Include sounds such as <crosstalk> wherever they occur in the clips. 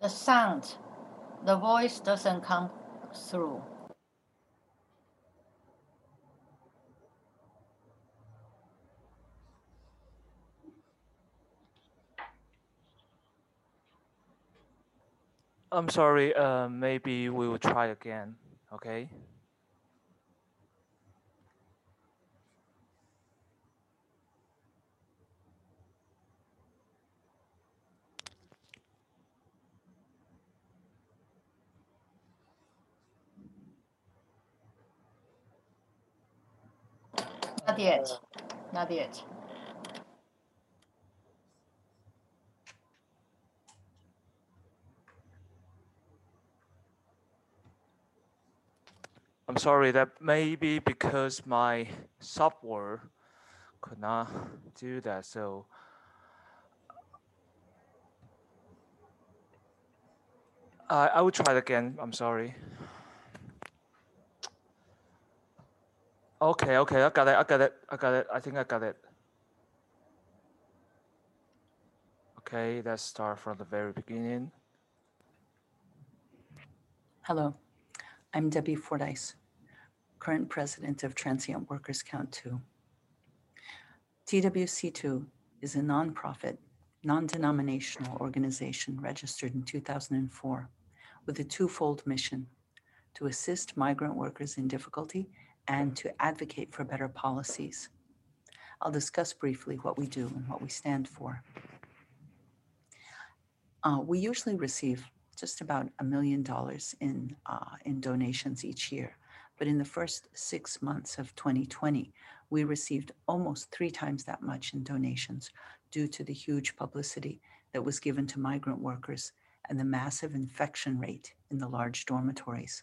The sound, the voice doesn't come through. I'm sorry, uh, maybe we will try again, okay? Yet, not yet. I'm sorry, that may be because my software could not do that, so. I I will try it again, I'm sorry. Okay, okay, I got it, I got it, I got it, I think I got it. Okay, let's start from the very beginning. Hello, I'm Debbie Fordyce, current president of Transient Workers Count Too. TWC2 is a nonprofit, non denominational organization registered in 2004 with a twofold mission to assist migrant workers in difficulty and to advocate for better policies. I'll discuss briefly what we do and what we stand for. Uh, we usually receive just about a million dollars in, uh, in donations each year. But in the first six months of 2020, we received almost three times that much in donations due to the huge publicity that was given to migrant workers and the massive infection rate in the large dormitories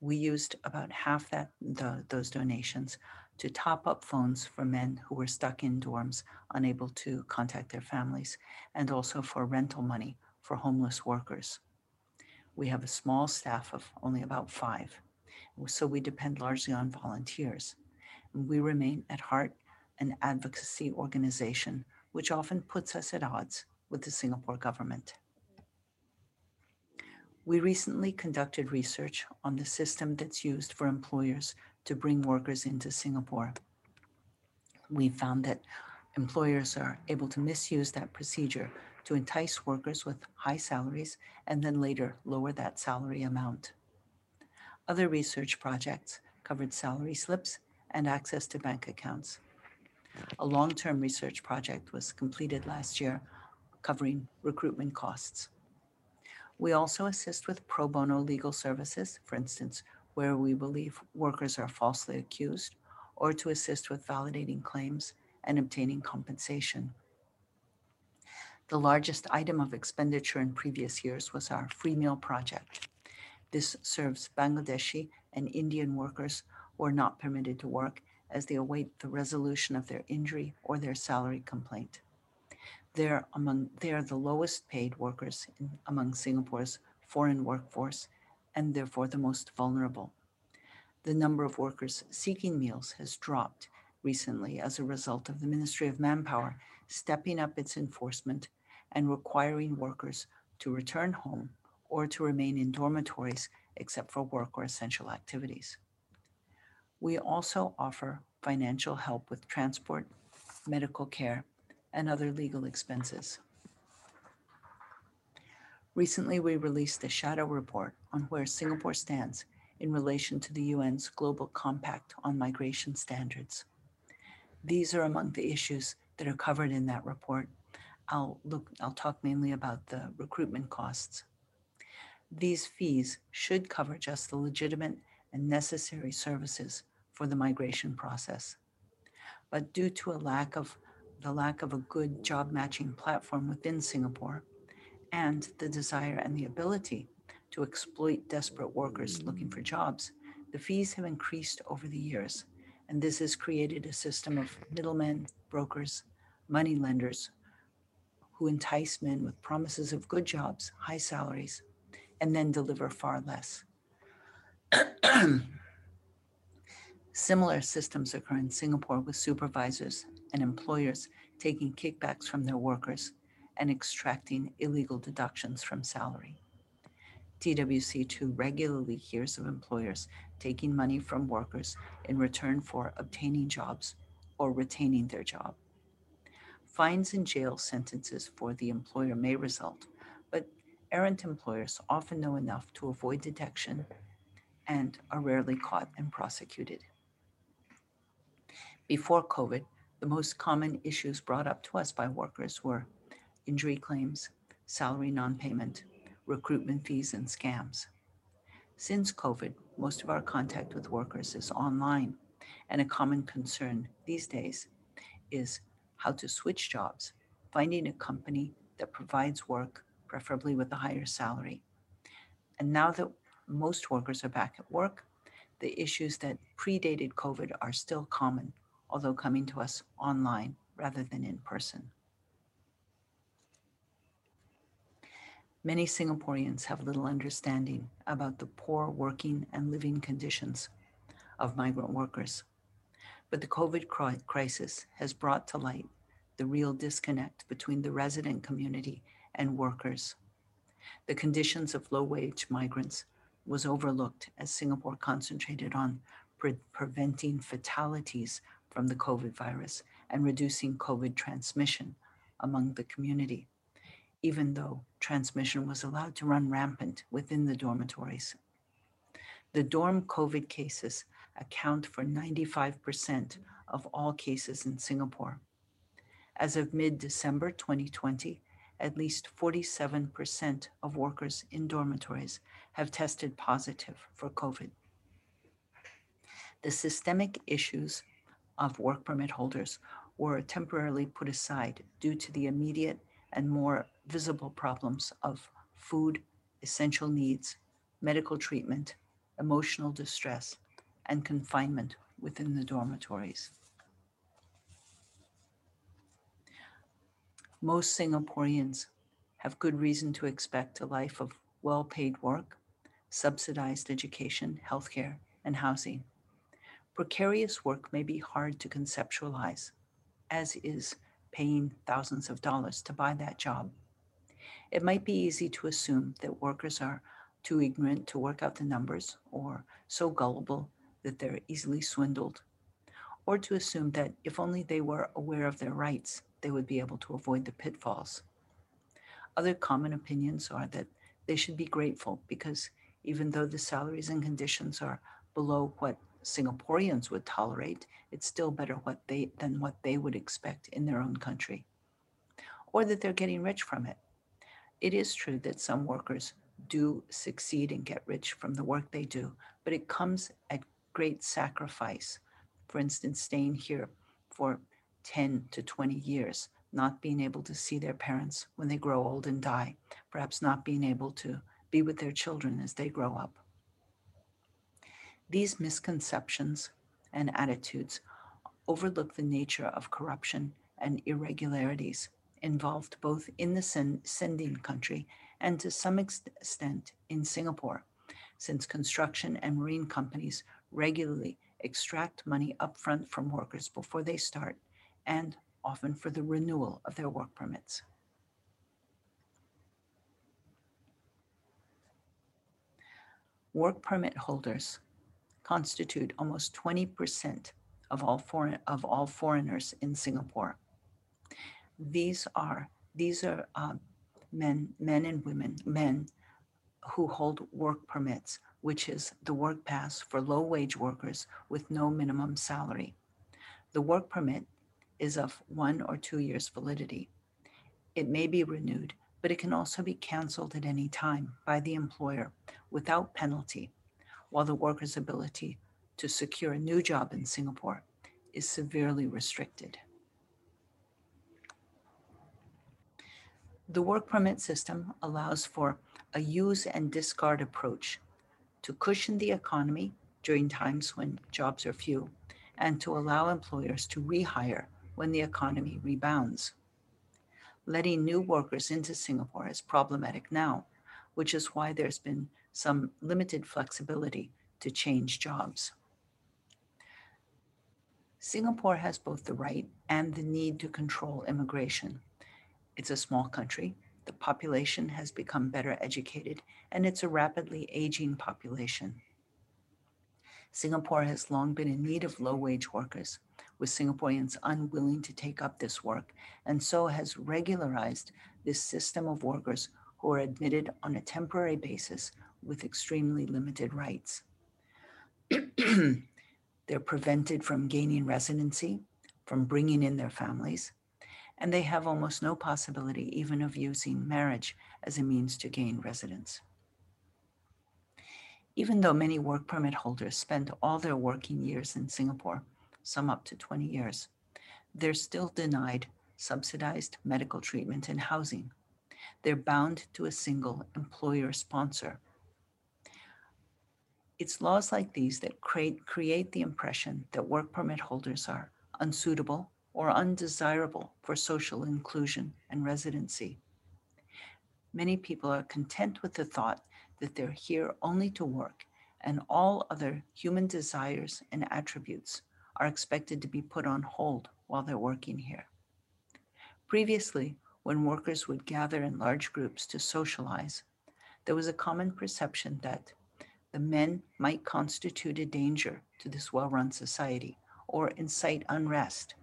we used about half that the, those donations to top up phones for men who were stuck in dorms, unable to contact their families, and also for rental money for homeless workers. We have a small staff of only about five, so we depend largely on volunteers. We remain at heart an advocacy organization, which often puts us at odds with the Singapore government. We recently conducted research on the system that's used for employers to bring workers into Singapore. We found that employers are able to misuse that procedure to entice workers with high salaries and then later lower that salary amount. Other research projects covered salary slips and access to bank accounts. A long term research project was completed last year covering recruitment costs. We also assist with pro bono legal services, for instance, where we believe workers are falsely accused, or to assist with validating claims and obtaining compensation. The largest item of expenditure in previous years was our free meal project. This serves Bangladeshi and Indian workers who are not permitted to work as they await the resolution of their injury or their salary complaint. They're among they are the lowest paid workers in, among Singapore's foreign workforce and therefore the most vulnerable. The number of workers seeking meals has dropped recently as a result of the Ministry of Manpower stepping up its enforcement and requiring workers to return home or to remain in dormitories except for work or essential activities. We also offer financial help with transport, medical care, and other legal expenses. Recently, we released a shadow report on where Singapore stands in relation to the UN's Global Compact on Migration Standards. These are among the issues that are covered in that report. I'll look I'll talk mainly about the recruitment costs. These fees should cover just the legitimate and necessary services for the migration process. But due to a lack of the lack of a good job matching platform within Singapore, and the desire and the ability to exploit desperate workers looking for jobs, the fees have increased over the years. And this has created a system of middlemen, brokers, money lenders who entice men with promises of good jobs, high salaries, and then deliver far less. <clears throat> Similar systems occur in Singapore with supervisors and employers taking kickbacks from their workers and extracting illegal deductions from salary. TWC2 regularly hears of employers taking money from workers in return for obtaining jobs or retaining their job. Fines and jail sentences for the employer may result, but errant employers often know enough to avoid detection and are rarely caught and prosecuted. Before COVID, the most common issues brought up to us by workers were injury claims, salary non-payment, recruitment fees, and scams. Since COVID, most of our contact with workers is online, and a common concern these days is how to switch jobs, finding a company that provides work, preferably with a higher salary. And now that most workers are back at work, the issues that predated COVID are still common, although coming to us online rather than in person. Many Singaporeans have little understanding about the poor working and living conditions of migrant workers. But the COVID crisis has brought to light the real disconnect between the resident community and workers. The conditions of low wage migrants was overlooked as Singapore concentrated on pre- preventing fatalities from the COVID virus and reducing COVID transmission among the community, even though transmission was allowed to run rampant within the dormitories. The dorm COVID cases account for 95% of all cases in Singapore. As of mid December 2020, at least 47% of workers in dormitories have tested positive for COVID. The systemic issues of work permit holders were temporarily put aside due to the immediate and more visible problems of food, essential needs, medical treatment, emotional distress, and confinement within the dormitories. Most Singaporeans have good reason to expect a life of well paid work, subsidized education, healthcare, and housing. Precarious work may be hard to conceptualize, as is paying thousands of dollars to buy that job. It might be easy to assume that workers are too ignorant to work out the numbers or so gullible that they're easily swindled, or to assume that if only they were aware of their rights, they would be able to avoid the pitfalls. Other common opinions are that they should be grateful because even though the salaries and conditions are below what Singaporeans would tolerate, it's still better what they than what they would expect in their own country. Or that they're getting rich from it. It is true that some workers do succeed and get rich from the work they do, but it comes at great sacrifice. For instance, staying here for 10 to 20 years, not being able to see their parents when they grow old and die, perhaps not being able to be with their children as they grow up. These misconceptions and attitudes overlook the nature of corruption and irregularities involved both in the send- sending country and to some ex- extent in Singapore, since construction and marine companies regularly extract money upfront from workers before they start and often for the renewal of their work permits. Work permit holders constitute almost 20% of all foreign of all foreigners in Singapore. These are these are uh, men men and women men who hold work permits, which is the work pass for low wage workers with no minimum salary. The work permit is of one or two years validity. It may be renewed, but it can also be canceled at any time by the employer without penalty, while the worker's ability to secure a new job in Singapore is severely restricted. The work permit system allows for a use and discard approach to cushion the economy during times when jobs are few and to allow employers to rehire when the economy rebounds. Letting new workers into Singapore is problematic now, which is why there's been some limited flexibility to change jobs. Singapore has both the right and the need to control immigration. It's a small country. The population has become better educated, and it's a rapidly aging population. Singapore has long been in need of low wage workers, with Singaporeans unwilling to take up this work, and so has regularized this system of workers who are admitted on a temporary basis with extremely limited rights. <clears throat> They're prevented from gaining residency, from bringing in their families, and they have almost no possibility even of using marriage as a means to gain residence. Even though many work permit holders spend all their working years in Singapore, some up to 20 years, they're still denied subsidized medical treatment and housing. They're bound to a single employer sponsor. It's laws like these that create, create the impression that work permit holders are unsuitable or undesirable for social inclusion and residency. Many people are content with the thought that they're here only to work and all other human desires and attributes are expected to be put on hold while they're working here. Previously, when workers would gather in large groups to socialize, there was a common perception that the men might constitute a danger to this well run society or incite unrest.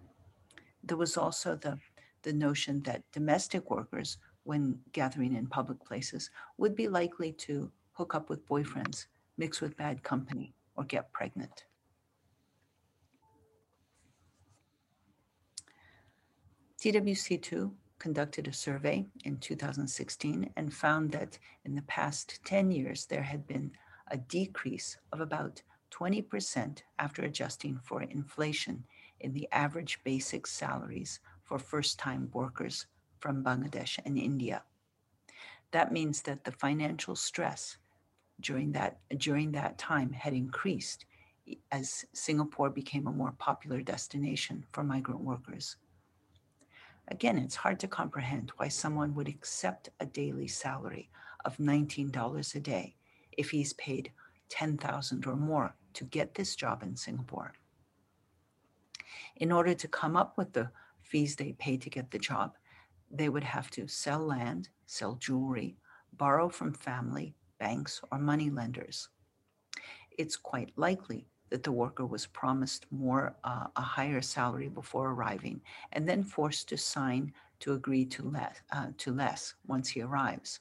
There was also the, the notion that domestic workers, when gathering in public places, would be likely to hook up with boyfriends, mix with bad company, or get pregnant. TWC2 conducted a survey in 2016 and found that in the past 10 years, there had been a decrease of about 20% after adjusting for inflation in the average basic salaries for first time workers from Bangladesh and India. That means that the financial stress during that, during that time had increased as Singapore became a more popular destination for migrant workers. Again, it's hard to comprehend why someone would accept a daily salary of $19 a day if he's paid 10,000 or more to get this job in Singapore. In order to come up with the fees they pay to get the job, they would have to sell land, sell jewelry, borrow from family, banks, or money lenders. It's quite likely that the worker was promised more uh, a higher salary before arriving and then forced to sign to agree to less, uh, to less once he arrives.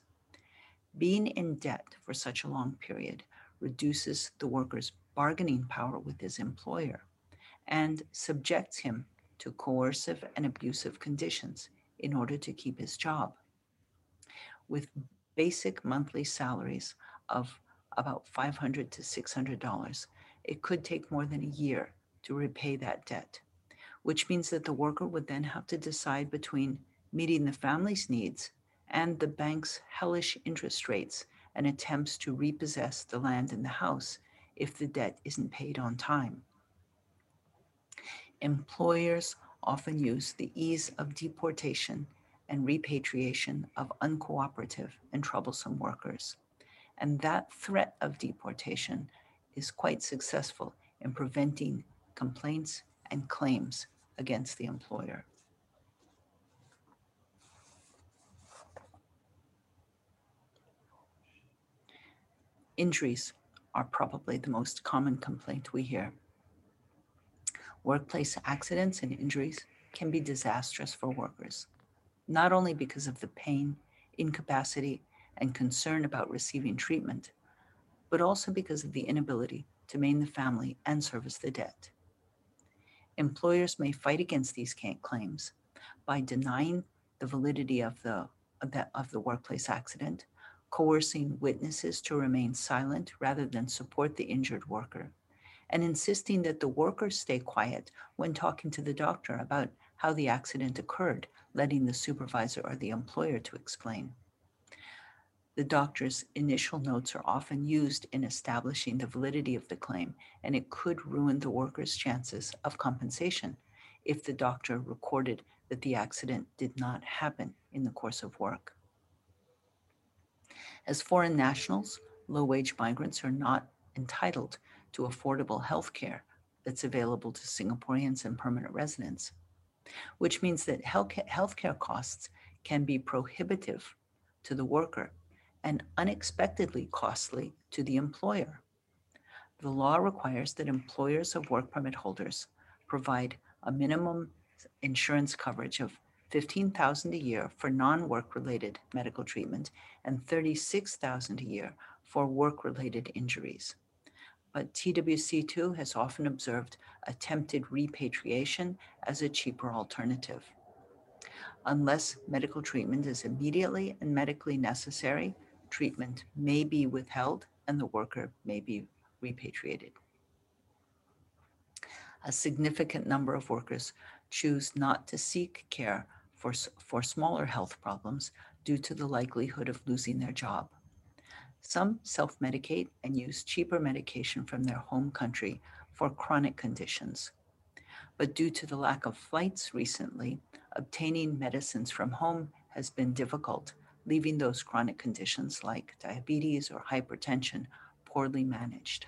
Being in debt for such a long period reduces the worker's bargaining power with his employer and subjects him to coercive and abusive conditions in order to keep his job. With basic monthly salaries of about $500 to $600, it could take more than a year to repay that debt, which means that the worker would then have to decide between meeting the family's needs and the bank's hellish interest rates and attempts to repossess the land and the house if the debt isn't paid on time. Employers often use the ease of deportation and repatriation of uncooperative and troublesome workers. And that threat of deportation is quite successful in preventing complaints and claims against the employer. Injuries are probably the most common complaint we hear. Workplace accidents and injuries can be disastrous for workers, not only because of the pain, incapacity, and concern about receiving treatment, but also because of the inability to maintain the family and service the debt. Employers may fight against these claims by denying the validity of the, of the, workplace accident, coercing witnesses to remain silent rather than support the injured worker, and insisting that the worker stay quiet when talking to the doctor about how the accident occurred, letting the supervisor or the employer to explain. The doctor's initial notes are often used in establishing the validity of the claim, and it could ruin the worker's chances of compensation if the doctor recorded that the accident did not happen in the course of work. As foreign nationals, low wage migrants are not entitled to affordable health care that's available to Singaporeans and permanent residents, which means that health care costs can be prohibitive to the worker and unexpectedly costly to the employer. The law requires that employers of work permit holders provide a minimum insurance coverage of 15,000 a year for non-work related medical treatment and 36,000 a year for work-related injuries. But TWC2 has often observed attempted repatriation as a cheaper alternative. Unless medical treatment is immediately and medically necessary, treatment may be withheld and the worker may be repatriated. A significant number of workers choose not to seek care for, for smaller health problems due to the likelihood of losing their job. Some self medicate and use cheaper medication from their home country for chronic conditions. But due to the lack of flights recently, obtaining medicines from home has been difficult, leaving those chronic conditions like diabetes or hypertension poorly managed.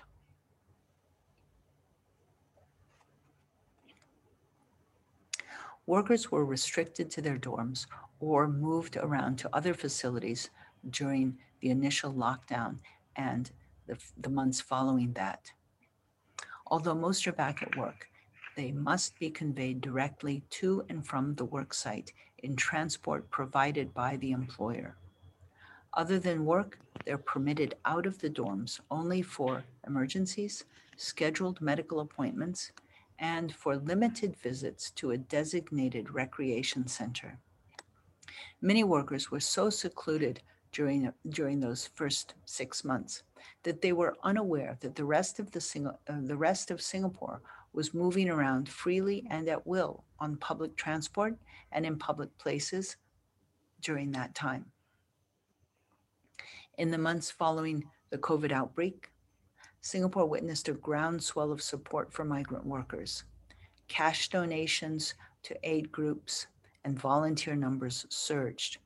Workers were restricted to their dorms or moved around to other facilities during the initial lockdown and the, the months following that. Although most are back at work, they must be conveyed directly to and from the work site in transport provided by the employer. Other than work, they're permitted out of the dorms only for emergencies, scheduled medical appointments, and for limited visits to a designated recreation center. Many workers were so secluded during, during those first six months that they were unaware that the rest of the, uh, the rest of Singapore was moving around freely and at will on public transport and in public places during that time. In the months following the COVID outbreak, Singapore witnessed a groundswell of support for migrant workers. Cash donations to aid groups and volunteer numbers surged,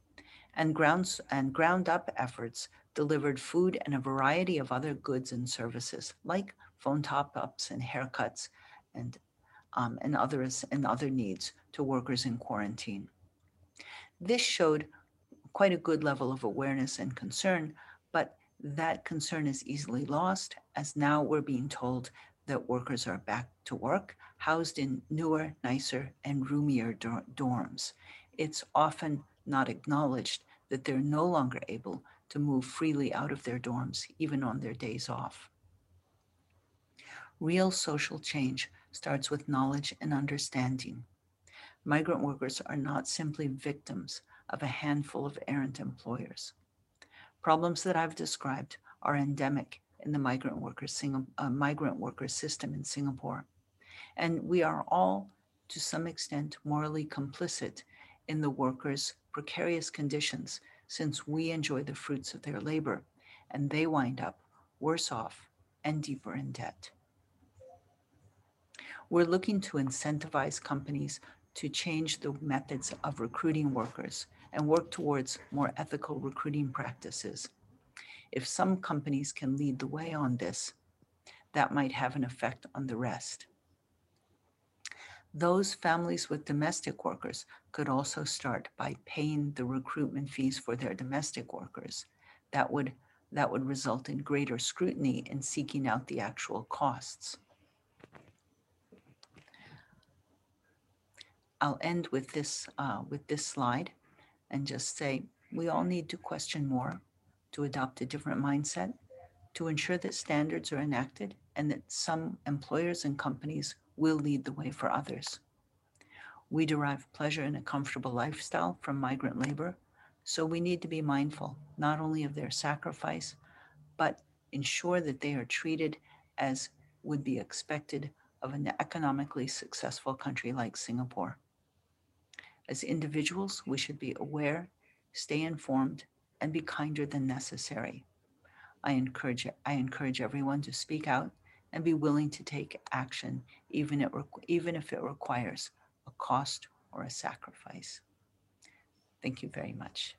and, grounds, and ground up efforts delivered food and a variety of other goods and services like phone top ups and haircuts and, um, and, others, and other needs to workers in quarantine. This showed quite a good level of awareness and concern, but that concern is easily lost as now we're being told that workers are back to work, housed in newer, nicer, and roomier dor- dorms. It's often not acknowledged that they're no longer able to move freely out of their dorms, even on their days off. Real social change starts with knowledge and understanding. Migrant workers are not simply victims of a handful of errant employers. Problems that I've described are endemic in the migrant worker, Sing- uh, migrant worker system in Singapore. And we are all, to some extent, morally complicit in the workers' precarious conditions since we enjoy the fruits of their labor and they wind up worse off and deeper in debt. We're looking to incentivize companies to change the methods of recruiting workers and work towards more ethical recruiting practices. If some companies can lead the way on this, that might have an effect on the rest. Those families with domestic workers could also start by paying the recruitment fees for their domestic workers. That would, that would result in greater scrutiny in seeking out the actual costs. I'll end with this, uh, with this slide and just say we all need to question more, to adopt a different mindset, to ensure that standards are enacted and that some employers and companies will lead the way for others. We derive pleasure in a comfortable lifestyle from migrant labor, so we need to be mindful not only of their sacrifice, but ensure that they are treated as would be expected of an economically successful country like Singapore. As individuals, we should be aware, stay informed, and be kinder than necessary. I encourage, I encourage everyone to speak out and be willing to take action, even, it, even if it requires a cost or a sacrifice. Thank you very much.